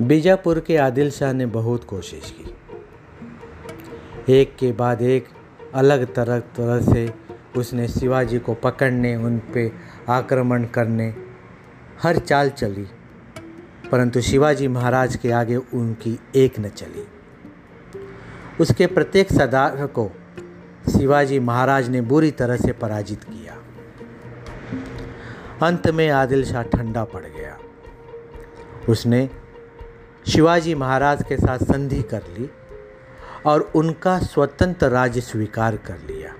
बीजापुर के आदिल शाह ने बहुत कोशिश की। एक के बाद एक अलग तरह तरह से उसने शिवाजी को पकड़ने, उन पे आक्रमण करने, हर चाल चली, परंतु शिवाजी महाराज के आगे उनकी एक न चली। उसके प्रत्येक सदार को शिवाजी महाराज ने बुरी तरह से पराजित किया। अंत में आदिल शाह ठंडा पड़ गया। उसने शिवाजी महाराज के साथ संधि कर ली और उनका स्वतंत्र राज्य स्वीकार कर लिया।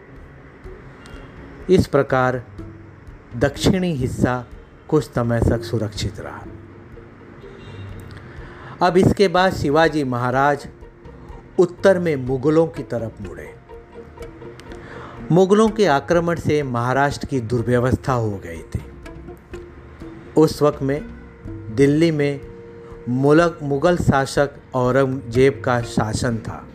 इस प्रकार दक्षिणी हिस्सा कुछ समय तक सुरक्षित रहा। अब इसके बाद शिवाजी महाराज उत्तर में मुगलों की तरफ़ मुड़े। मुगलों के आक्रमण से महाराष्ट्र की दुर्व्यवस्था हो गई थी। उस वक्त में दिल्ली में मुलक मुगल शासक औरंगज़ेब का शासन था।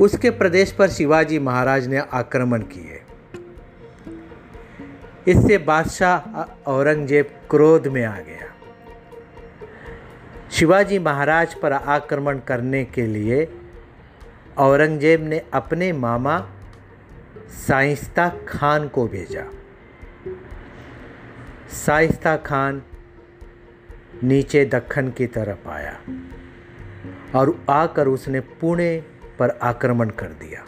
उसके प्रदेश पर शिवाजी महाराज ने आक्रमण किए। इससे बादशाह औरंगज़ेब क्रोध में आ गया। शिवाजी महाराज पर आक्रमण करने के लिए औरंगज़ेब ने अपने मामा साइस्ता खान को भेजा। साइस्ता खान नीचे दक्खन की तरफ़ आया और आकर उसने पुणे पर आक्रमण कर दिया।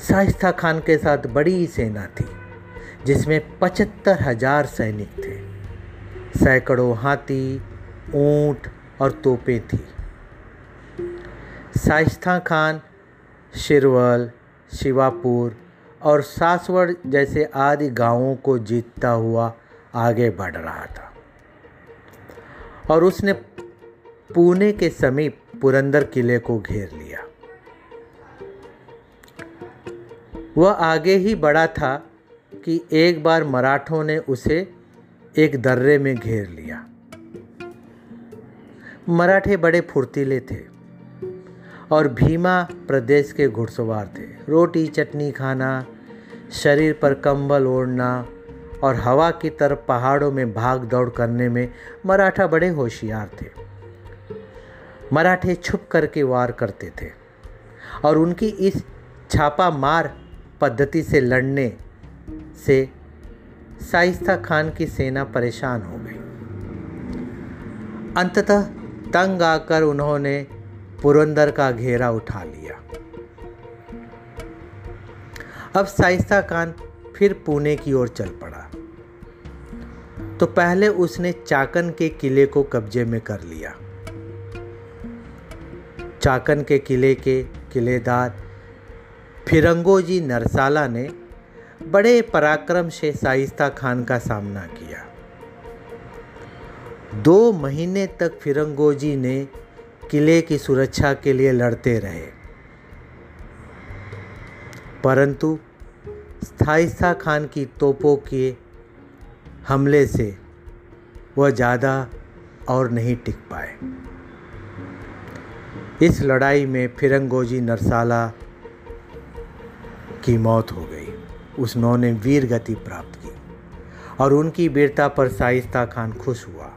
शाइस्ता खान के साथ बड़ी सेना थी, जिसमें पचहत्तर हज़ार सैनिक थे। सैकड़ों हाथी, ऊँट और तोपें थी। शाइस्ता खान, शिरवल, शिवापुर और सासवड़ जैसे आदि गाँवों को जीतता हुआ आगे बढ़ रहा था। और उसने पुणे के समीप पुरंदर किले को घेर लिया। वह आगे ही बढ़ा था कि एक बार मराठों ने उसे एक दर्रे में घेर लिया। मराठे बड़े फुर्तीले थे और भीमा प्रदेश के घुड़सवार थे। रोटी, चटनी खाना, शरीर पर कंबल ओढ़ना और हवा की तरफ़ पहाड़ों में भाग दौड़ करने में मराठा बड़े होशियार थे। मराठे छुप करके वार करते थे और उनकी इस छापा मार पद्धति से लड़ने से शाइस्ता खान की सेना परेशान हो गई। अंततः तंग आकर उन्होंने पुरंदर का घेरा उठा लिया। अब शाइस्ता खान फिर पुणे की ओर चल पड़ा। तो पहले उसने चाकन के किले को कब्जे में कर लिया। चाकन के किले के किलेदार फिरंगोजी नरसाला ने बड़े पराक्रम से शाइस्ता खान का सामना किया। दो महीने तक फिरंगोजी ने किले की सुरक्षा के लिए लड़ते रहे। परंतु शाइस्ता खान की तोपों के हमले से वह ज़्यादा और नहीं टिक पाए। इस लड़ाई में फिरंगोजी नरसाला की मौत हो गई। उन्होंने वीर गति प्राप्त की और उनकी वीरता पर शाइस्ता खान खुश हुआ।